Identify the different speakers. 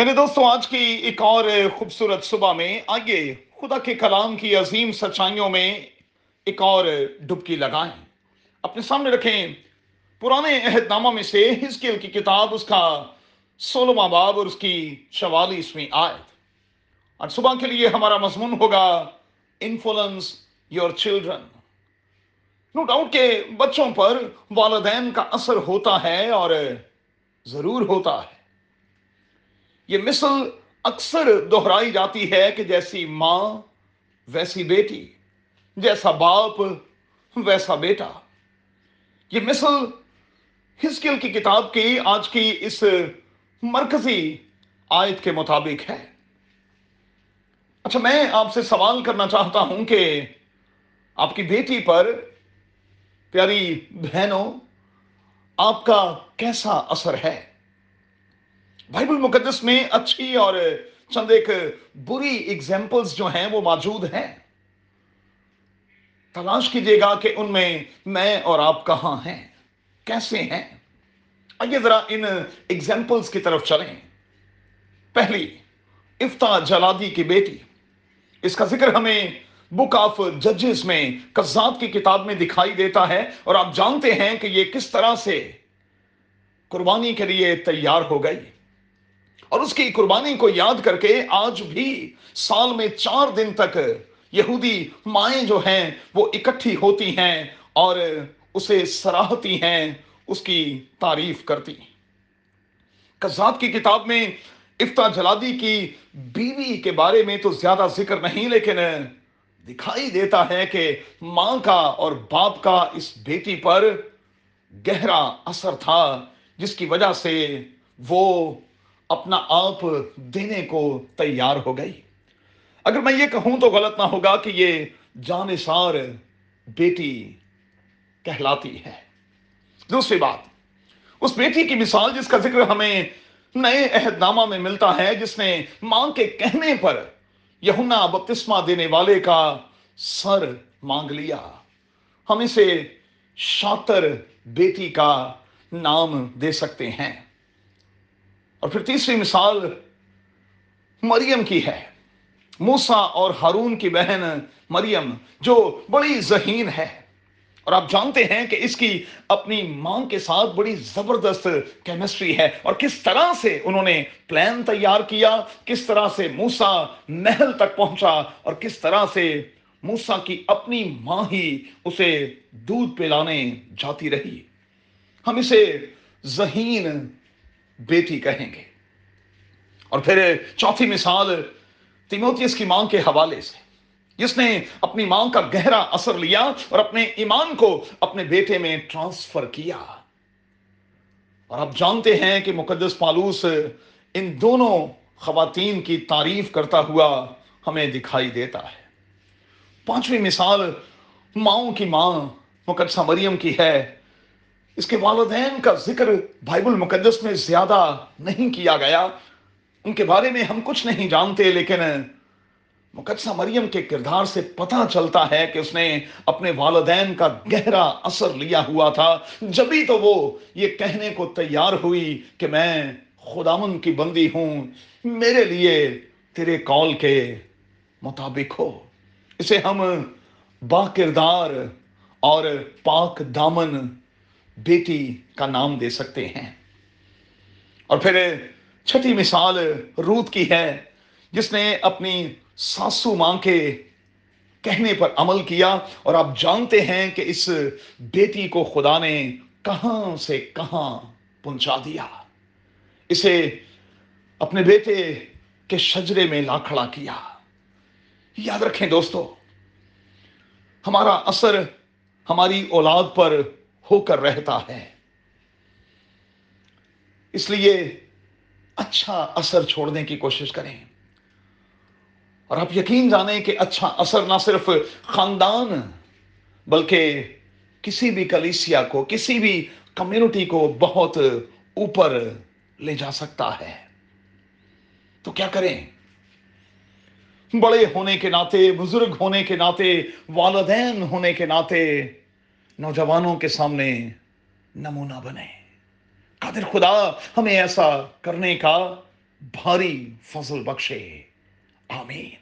Speaker 1: یعنی دوستوں آج کی ایک اور خوبصورت صبح میں آئیے خدا کے کلام کی عظیم سچائیوں میں ایک اور ڈبکی لگائیں۔ اپنے سامنے رکھیں پرانے عہد نامہ میں سے ہزکیل کی کتاب، اس کا سولہواں باب اور اس کی چوالیسویں آیت۔ اور صبح کے لیے ہمارا مضمون ہوگا influence your children. No doubt کہ بچوں پر والدین کا اثر ہوتا ہے اور ضرور ہوتا ہے۔ یہ مثل اکثر دہرائی جاتی ہے کہ جیسی ماں ویسی بیٹی، جیسا باپ ویسا بیٹا۔ یہ مثل ہسکل کی کتاب کی آج کی اس مرکزی آیت کے مطابق ہے۔ اچھا میں آپ سے سوال کرنا چاہتا ہوں کہ آپ کی بیٹی پر، پیاری بہنوں، آپ کا کیسا اثر ہے؟ بائبل مقدس میں اچھی اور چند ایک بری اگزامپلز جو ہیں وہ موجود ہیں۔ تلاش کیجیے گا کہ ان میں میں اور آپ کہاں ہیں؟ کیسے ہیں؟ آئیے ذرا ان اگزامپلز کی طرف چلیں۔ پہلی افتا جلادی کی بیٹی۔ اس کا ذکر ہمیں بک آف ججز میں قزاد کی کتاب میں دکھائی دیتا ہے اور آپ جانتے ہیں کہ یہ کس طرح سے قربانی کے لیے تیار ہو گئی۔ اور اس کی قربانی کو یاد کر کے آج بھی سال میں چار دن تک یہودی مائیں جو ہیں وہ اکٹھی ہوتی ہیں اور اسے سراہتی ہیں، اس کی تعریف کرتی کذاب کی کتاب میں افتا جلادی کی بیوی کے بارے میں تو زیادہ ذکر نہیں، لیکن دکھائی دیتا ہے کہ ماں کا اور باپ کا اس بیٹی پر گہرا اثر تھا، جس کی وجہ سے وہ اپنا آپ دینے کو تیار ہو گئی۔ اگر میں یہ کہوں تو غلط نہ ہوگا کہ یہ جان سار بیٹی کہلاتی ہے۔ دوسری بات، اس بیٹی کی مثال جس کا ذکر ہمیں نئے عہد نامہ میں ملتا ہے، جس نے ماں کے کہنے پر یہنا بپتسمہ دینے والے کا سر مانگ لیا۔ ہم اسے شاطر بیٹی کا نام دے سکتے ہیں۔ اور پھر تیسری مثال مریم کی ہے۔ موسا اور ہارون کی بہن مریم جو بڑی ذہین ہے۔ اور آپ جانتے ہیں کہ اس کی اپنی ماں کے ساتھ بڑی زبردست کیمسٹری ہے۔ اور کس طرح سے انہوں نے پلان تیار کیا، کس طرح سے موسا محل تک پہنچا، اور کس طرح سے موسا کی اپنی ماں ہی اسے دودھ پلانے جاتی رہی۔ ہم اسے ذہین بیٹی کہیں گے۔ اور پھر چوتھی مثال تیموتیس کی ماں کے حوالے سے۔ جس نے اپنی ماں کا گہرا اثر لیا اور اپنے ایمان کو اپنے بیٹے میں ٹرانسفر کیا۔ اور آپ جانتے ہیں کہ مقدس پالوس ان دونوں خواتین کی تعریف کرتا ہوا ہمیں دکھائی دیتا ہے۔ پانچویں مثال ماؤں کی ماں مقدسہ مریم کی ہے۔ اس کے والدین کا ذکر بائبل مقدس میں زیادہ نہیں کیا گیا۔ ان کے بارے میں ہم کچھ نہیں جانتے، لیکن مقدسہ مریم کے کردار سے پتا چلتا ہے کہ اس نے اپنے والدین کا گہرا اثر لیا ہوا تھا۔ جبھی تو وہ یہ کہنے کو تیار ہوئی کہ میں خداون کی بندی ہوں، میرے لیے تیرے کال کے مطابق ہو۔ اسے ہم با کردار اور پاک دامن بیٹی کا نام دے سکتے ہیں۔ اور پھر چھٹی مثال رود کی ہے، جس نے اپنی ساسو ماں کے کہنے پر عمل کیا۔ اور آپ جانتے ہیں کہ اس بیٹی کو خدا نے کہاں سے کہاں پہنچا دیا۔ اسے اپنے بیٹے کے شجرے میں لا کھڑا کیا۔ یاد رکھیں دوستو، ہمارا اثر ہماری اولاد پر ہو کر رہتا ہے۔ اس لیے اچھا اثر چھوڑنے کی کوشش کریں۔ اور آپ یقین جانیں کہ اچھا اثر نہ صرف خاندان، بلکہ کسی بھی کلیسیا کو، کسی بھی کمیونٹی کو بہت اوپر لے جا سکتا ہے۔ تو کیا کریں؟ بڑے ہونے کے ناطے، بزرگ ہونے کے ناطے، والدین ہونے کے ناطے نوجوانوں کے سامنے نمونہ بنے۔ قادر خدا، ہمیں ایسا کرنے کا بھاری فضل بخشے۔ آمین۔